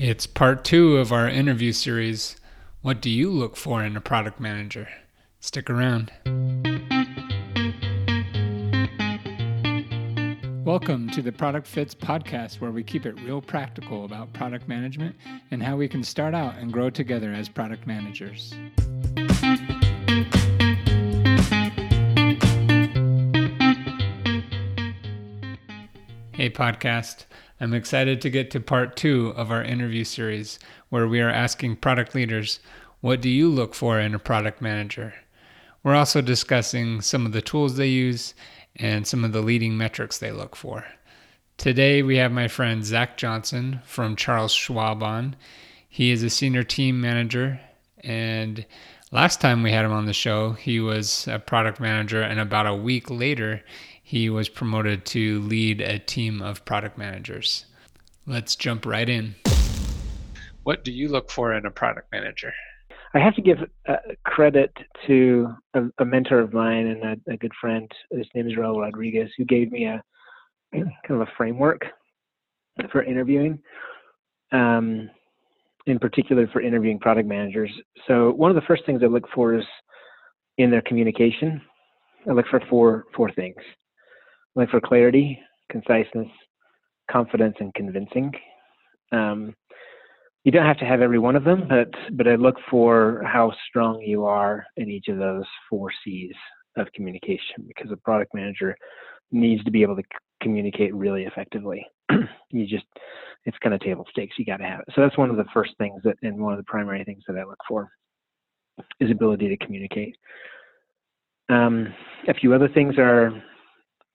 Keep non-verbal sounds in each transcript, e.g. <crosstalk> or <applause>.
It's part two of our interview series. What do you look for in a product manager? Stick around. Welcome to the Product Fits podcast, where we keep it real practical about product management and how we can start out and grow together as product managers. Hey, podcast. I'm excited to get to part two of our interview series, where we are asking product leaders, What do you look for in a product manager? We're also discussing some of the tools they use and some of the leading metrics they look for. Today, we have my friend Zak Johnson from Charles Schwab on. He is a senior team manager, and last time we had him on the show, he was a product manager, and about a week later, he was promoted to lead a team of product managers. Let's jump right in. What do you look for in a product manager? I have to give uh, credit to a, a, mentor of mine and a, a, good friend. His name is Raul Rodriguez, who gave me a kind of a framework for interviewing, um, in particular for interviewing product managers. So one of the first things I look for is in their communication. I look for four four things look for clarity, conciseness, confidence, and convincing. Um, you don't have to have every one of them, but but I look for how strong you are in each of those four C's of communication because a product manager needs to be able to communicate really effectively. <clears throat> you just it's kind of table stakes. You got to have it. So that's one of the first things that, and one of the primary things that I look for is ability to communicate. Um, a few other things are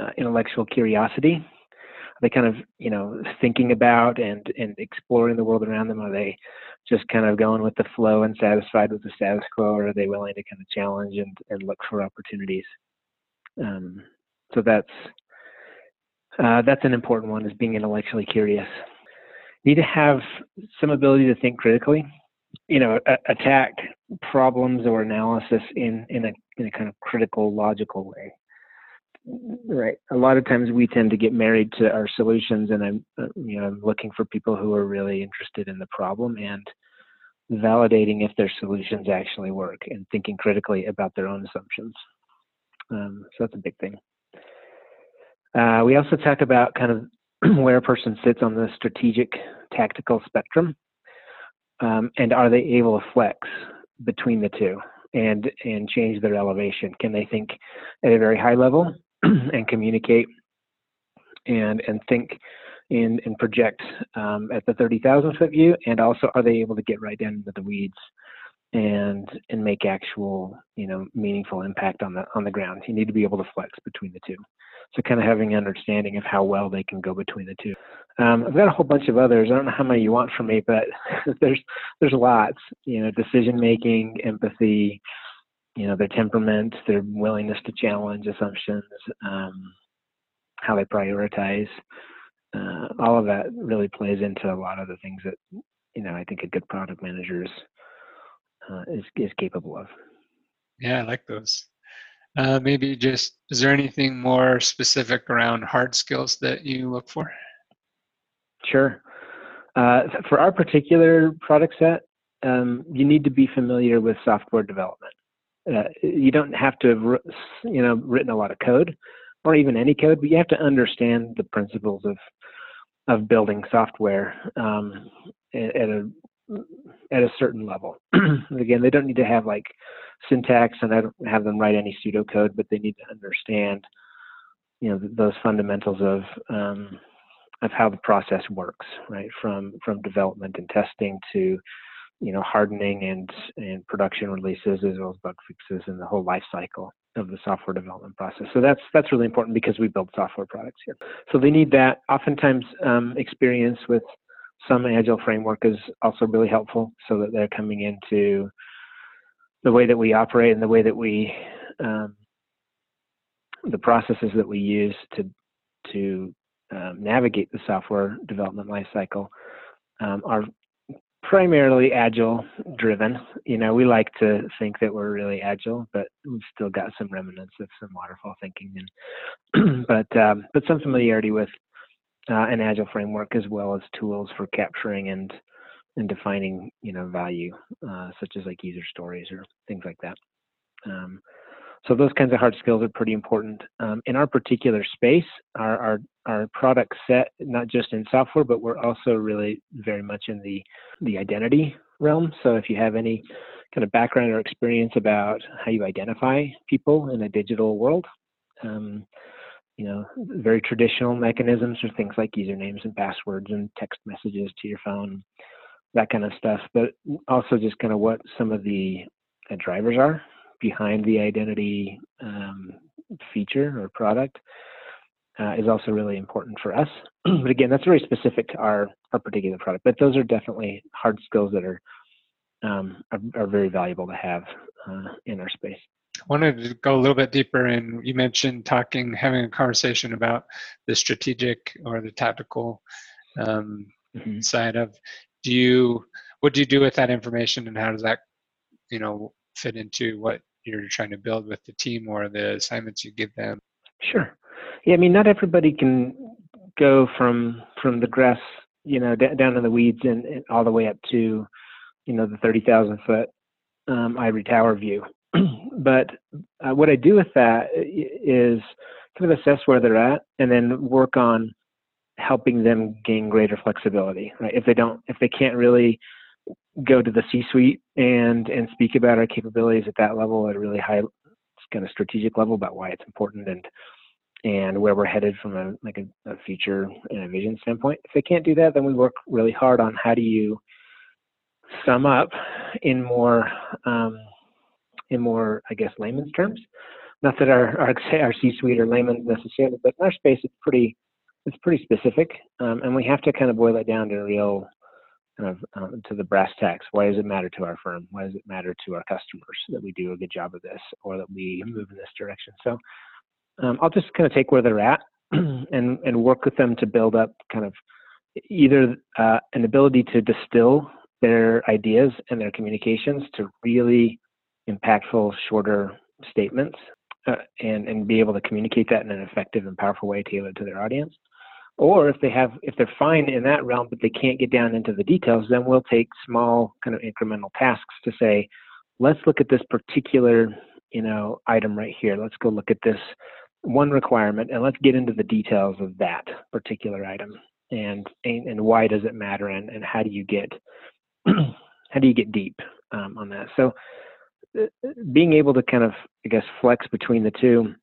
uh, intellectual curiosity? Are they kind of you know thinking about and and exploring the world around them? Are they just kind of going with the flow and satisfied with the status quo, or are they willing to kind of challenge and, and look for opportunities? Um, so that's uh, that's an important one is being intellectually curious. You need to have some ability to think critically. You know, a- attack problems or analysis in in a in a kind of critical, logical way right. A lot of times we tend to get married to our solutions and i'm uh, you know i'm looking for people who are really interested in the problem and validating if their solutions actually work and thinking critically about their own assumptions. Um, so that's a big thing. Uh, we also talk about kind of <clears throat> where a person sits on the strategic tactical spectrum um, and are they able to flex between the two and and change their elevation? Can they think at a very high level <clears throat> and communicate and and think and, and project um, at the 30,000 foot view? And also, are they able to get right down into the weeds and and make actual you know meaningful impact on the on the ground? You need to be able to flex between the two. So kind of having an understanding of how well they can go between the two. Um, I've got a whole bunch of others. I don't know how many you want from me, but <laughs> there's there's lots. You know, decision making, empathy, you know their temperament, their willingness to challenge assumptions, um, how they prioritize. Uh, all of that really plays into a lot of the things that you know I think a good product manager is uh, is, is capable of. Yeah, I like those. Uh, maybe just is there anything more specific around hard skills that you look for? Sure. Uh, for our particular product set, um, you need to be familiar with software development uh, you don't have to have you know written a lot of code or even any code, but you have to understand the principles of of building software um, at, at a at a certain level. <clears throat> Again, they don't need to have like syntax, and I don't have them write any pseudocode, but they need to understand, you know, those fundamentals of um, of how the process works, right? From from development and testing to you know hardening and and production releases as well as bug fixes and the whole life cycle of the software development process. So that's that's really important because we build software products here. So they need that. Oftentimes, um, experience with some agile framework is also really helpful, so that they're coming into the way that we operate and the way that we um, the processes that we use to to um, navigate the software development lifecycle um, are primarily agile driven. You know, we like to think that we're really agile, but we've still got some remnants of some waterfall thinking, and <clears throat> but um, but some familiarity with uh, an agile framework as well as tools for capturing and and defining you know value uh, such as like user stories or things like that um, so those kinds of hard skills are pretty important um, in our particular space our, our our product set not just in software but we're also really very much in the the identity realm so if you have any kind of background or experience about how you identify people in a digital world um, you know, very traditional mechanisms or things like usernames and passwords and text messages to your phone, that kind of stuff. But also just kind of what some of the drivers are behind the identity um, feature or product uh, is also really important for us. <clears throat> but again, that's very specific to our our particular product. But those are definitely hard skills that are um, are, are, very valuable to have uh, in our space I wanted to go a little bit deeper and you mentioned talking having a conversation about the strategic or the tactical um, mm-hmm. side of do you what do you do with that information and how does that you know fit into what you're trying to build with the team or the assignments you give them sure yeah i mean not everybody can go from from the grass you know d- down in the weeds and, and, all the way up to you know the 30,000 foot um, ivory tower view <clears throat> but uh, what I do with that is kind of assess where they're at and then work on helping them gain greater flexibility. Right? If they don't, if they can't really go to the C-suite and and speak about our capabilities at that level at a really high kind of strategic level about why it's important and and where we're headed from a like a, a future and a vision standpoint. If they can't do that, then we work really hard on how do you sum up in more um, in more, I guess, layman's terms. Not that our our, <laughs> our C-suite or layman necessarily, but in our space, it's pretty it's pretty specific, um, and we have to kind of boil it down to real kind of um, to the brass tacks. Why does it matter to our firm? Why does it matter to our customers that we do a good job of this, or that we move in this direction? So um, I'll just kind of take where they're at <clears throat> and and work with them to build up kind of either uh, an ability to distill their ideas and their communications to really impactful, shorter statements uh, and, and be able to communicate that in an effective and powerful way tailored to their audience. Or if they have, if they're fine in that realm, but they can't get down into the details, then we'll take small kind of incremental tasks to say, let's look at this particular, you know, item right here. Let's go look at this one requirement and let's get into the details of that particular item and and, why does it matter and, and how do you get <clears throat> how do you get deep um, on that so being able to kind of, I guess, flex between the two.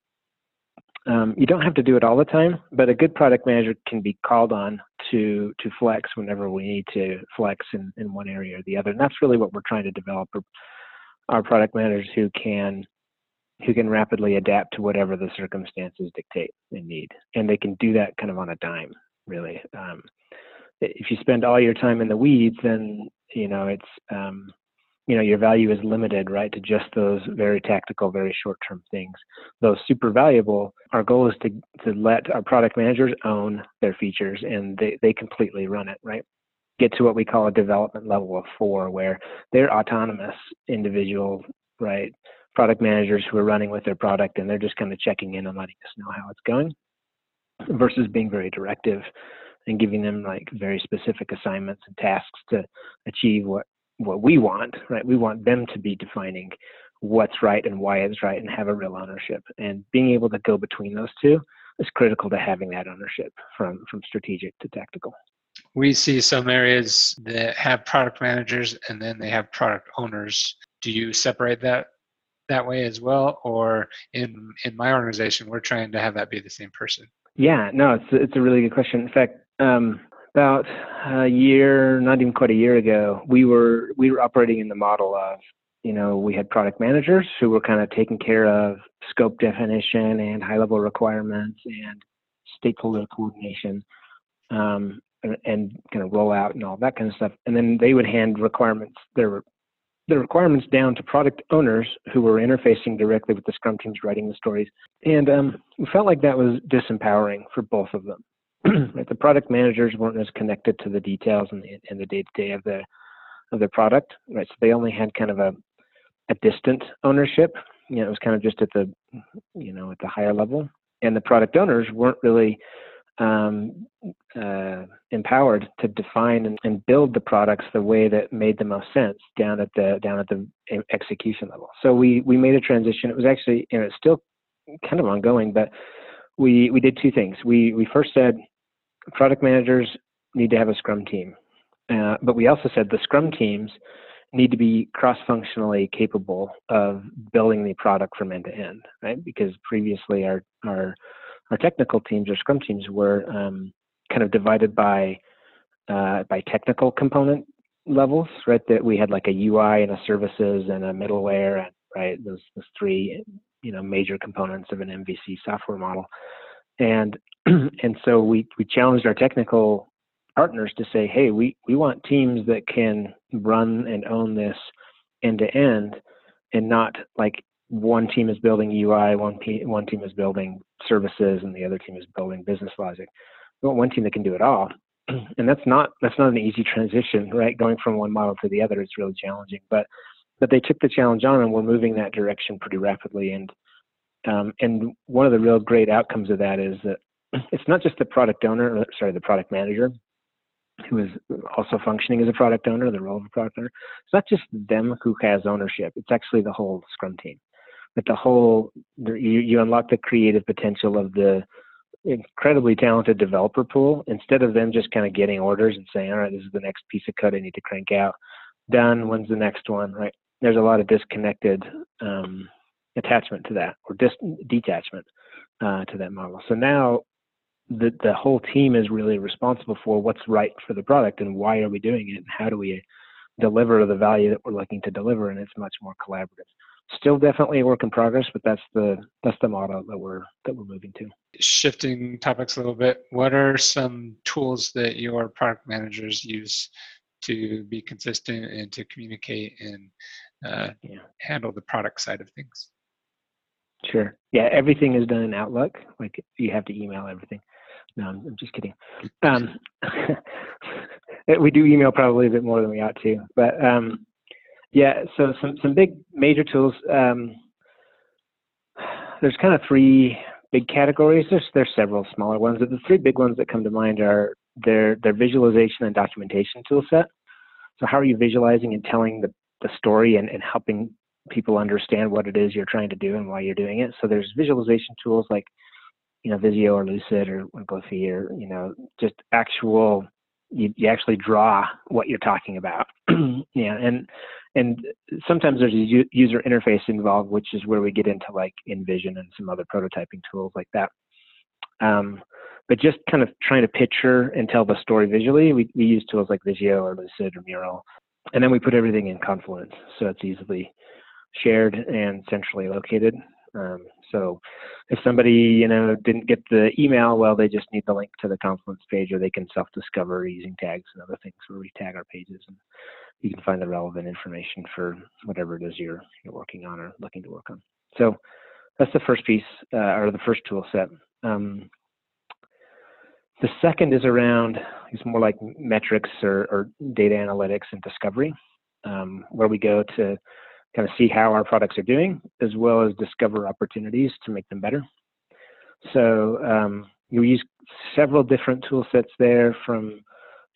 Um, you don't have to do it all the time, but a good product manager can be called on to to flex whenever we need to flex in, in one area or the other. And that's really what we're trying to develop our product managers who can who can rapidly adapt to whatever the circumstances dictate they need, and they can do that kind of on a dime, really. Um, if you spend all your time in the weeds, then you know it's um, you know your value is limited right to just those very tactical very short term things. Those super valuable our goal is to to let our product managers own their features and they, they completely run it right? Get to what we call a development level of four where they're autonomous individual right product managers who are running with their product and they're just kind of checking in and letting us know how it's going versus being very directive and giving them like very specific assignments and tasks to achieve what what we want, right? We want them to be defining what's right and why it's right and have a real ownership. And being able to go between those two is critical to having that ownership from, from strategic to tactical. We see some areas that have product managers and then they have product owners. Do you separate that that way as well? Or in in my organization, we're trying to have that be the same person? Yeah, no, it's it's a really good question. In fact, um, about a year, not even quite a year ago, we were we were operating in the model of, you know, we had product managers who were kind of taking care of scope definition and high level requirements and stakeholder coordination, um, and, and kind of rollout and all that kind of stuff. And then they would hand requirements their the requirements down to product owners who were interfacing directly with the Scrum teams writing the stories. And um, we felt like that was disempowering for both of them. <clears throat> right? The product managers weren't as connected to the details and the and the day to day of the of the product, right? So they only had kind of a a distant ownership. You know, it was kind of just at the you know at the higher level, and the product owners weren't really um, uh, empowered to define and, and, build the products the way that made the most sense down at the down at the execution level. So we we made a transition. It was actually know it's still kind of ongoing, but we we did two things. We we first said product managers need to have a Scrum team, uh, but we also said the Scrum teams need to be cross-functionally capable of building the product from end to end, right? Because previously our our our technical teams or Scrum teams were um, kind of divided by uh, by technical component levels, right? That we had like a UI and a services and a middleware, right those those three you know major components of an MVC software model, and <clears throat> and so we we challenged our technical partners to say, hey, we we want teams that can run and own this end to end, and not like one team is building UI, one P, one team is building services, and the other team is building business logic. We want one team that can do it all, <clears throat> and that's not that's not an easy transition, <laughs> right? Going from one model to the other is really challenging, but but they took the challenge on, and we're moving that direction pretty rapidly. And um, and one of the real great outcomes of that is that it's not just the product owner, or, sorry, the product manager, who is also functioning as a product owner, the role of a product owner. It's not just them who has ownership; it's actually the whole Scrum team. But the whole you, you unlock the creative potential of the incredibly talented developer pool. Instead of them just kind of getting orders and saying all right this is the next piece of code i need to crank out. Done. When's the next one? Right? There's a lot of disconnected um, attachment to that or dis- detachment uh, to that model so now the, the whole team is really responsible for what's right for the product and why are we doing it and how do we deliver the value that we're looking to deliver and it's much more collaborative still definitely a work in progress, but that's the that's the model that we're that we're moving to. Shifting topics a little bit, what are some tools that your product managers use to be consistent and to communicate and uh, yeah. handle the product side of things? Sure. Yeah, everything is done in Outlook. Like you have to email everything. No, I'm, I'm just kidding. Um, <laughs> we do email probably a bit more than we ought to, but um, yeah, so some some big major tools. Um, there's kind of three big categories. There's there's several smaller ones, but the three big ones that come to mind are their their visualization and documentation tool set. So how are you visualizing and telling the, the story and, and helping people understand what it is you're trying to do and why you're doing it? So there's visualization tools like you know Visio or Lucid or Gliffy or you know just actual you, you actually draw what you're talking about. <clears throat> yeah, and and sometimes there's a user interface involved, which is where we get into like InVision and some other prototyping tools like that. Um, but just kind of trying to picture and tell the story visually, we, we use tools like Visio or Lucid or Mural, and then we put everything in Confluence, so it's easily shared and centrally located. Um, so if somebody you know didn't get the email, well, they just need the link to the Confluence page, or they can self-discover using tags and other things where we tag our pages, and you can find the relevant information for whatever it is you're you're working on or looking to work on. So that's the first piece uh, or the first tool set. Um, the second is around it's more like metrics or, or data analytics and discovery, um, where we go to kind of see how our products are doing, as well as discover opportunities to make them better. So um, you use several different tool sets there from,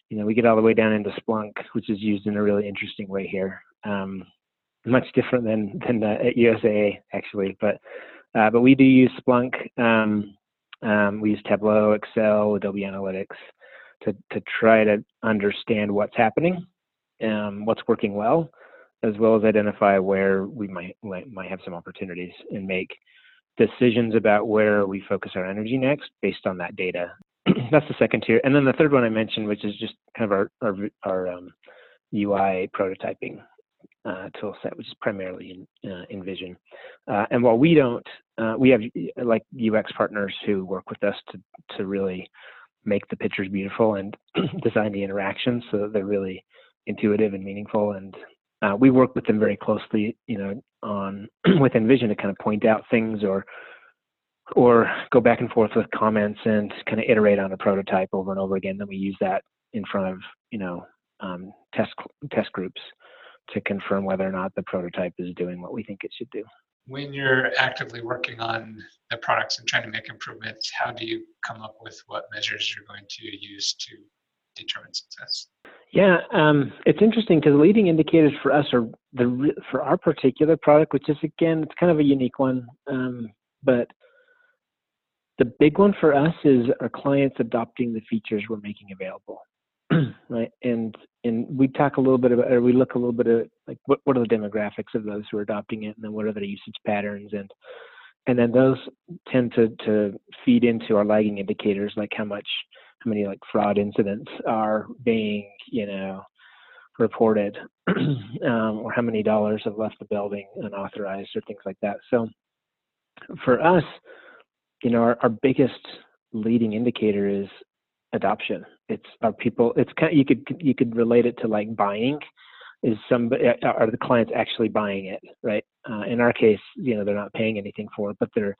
you know, we get all the way down into Splunk, which is used in a really interesting way here. Um, much different than than at USAA actually, but uh, but we do use Splunk. Um, um, we use Tableau, Excel, Adobe Analytics to to try to understand what's happening, um, what's working well, as well as identify where we might might have some opportunities and make decisions about where we focus our energy next based on that data. <clears throat> That's the second tier, and then the third one I mentioned, which is just kind of our our, our um, UI prototyping uh, tool set, which is primarily in uh, InVision. Uh, and while we don't, uh, we have like UX partners who work with us to to really make the pictures beautiful and <clears throat> design the interactions so that they're really intuitive and meaningful and uh, we work with them very closely, you know, on <clears throat> with InVision to kind of point out things or or go back and forth with comments and kind of iterate on a prototype over and over again. Then we use that in front of you know um, test test groups to confirm whether or not the prototype is doing what we think it should do. when you're actively working on the products and trying to make improvements, how do you come up with what measures you're going to use to determine success? Yeah, um, it's interesting because leading indicators for us are the for our particular product, which is again it's kind of a unique one, um, but the big one for us is our clients adopting the features we're making available, <clears throat> right? And and we talk a little bit about, or we look a little bit at like what what are the demographics of those who are adopting it, and then what are their usage patterns, and and then those tend to to feed into our lagging indicators like how much how many like fraud incidents are being you know reported <clears throat> um, or how many dollars have left the building unauthorized or things like that. So for us you know our, our biggest leading indicator is adoption. It's our people it's kind of, you could you could relate it to like buying. Is somebody are the clients actually buying it right? Uh, in our case you know they're not paying anything for it but they're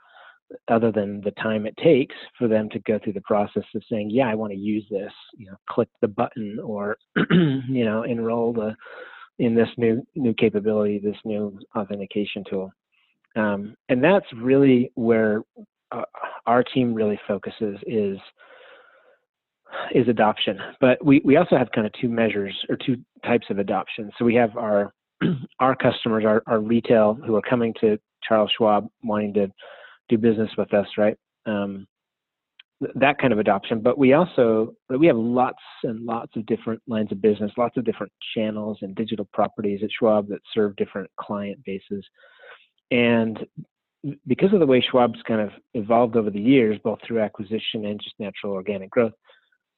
other than the time it takes for them to go through the process of saying, yeah, I want to use this, you know, click the button or, <clears throat> you know, enroll the, in this new new capability, this new authentication tool. Um, and that's really where uh, our team really focuses is is adoption. But we, we also have kind of two measures or two types of adoption. So we have our <clears throat> our customers, our, our retail who are coming to Charles Schwab wanting to do business with us, right? Um, that kind of adoption. But we also we have lots and lots of different lines of business, lots of different channels and digital properties at Schwab that serve different client bases. And because of the way Schwab's kind of evolved over the years, both through acquisition and just natural organic growth,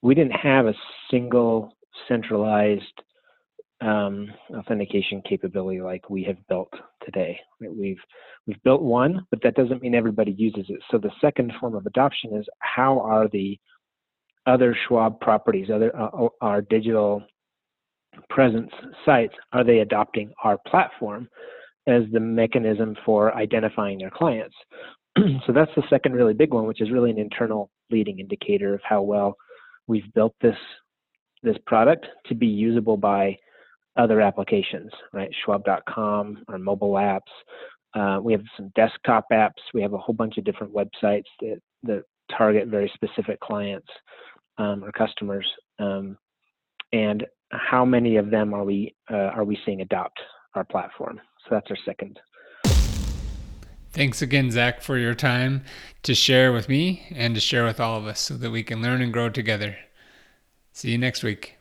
we didn't have a single centralized um, authentication capability like we have built today. We've we've built one, but that doesn't mean everybody uses it. So the second form of adoption is how are the other Schwab properties, other uh, our digital presence sites, are they adopting our platform as the mechanism for identifying their clients? <clears throat> so that's the second really big one, which is really an internal leading indicator of how well we've built this this product to be usable by other applications, right? Schwab.com, our mobile apps. Uh, we have some desktop apps. We have a whole bunch of different websites that, that target very specific clients um, or customers. Um, and how many of them are we uh, are we seeing adopt our platform? So that's our second. Thanks again, Zak, for your time to share with me and to share with all of us so that we can learn and grow together. See you next week.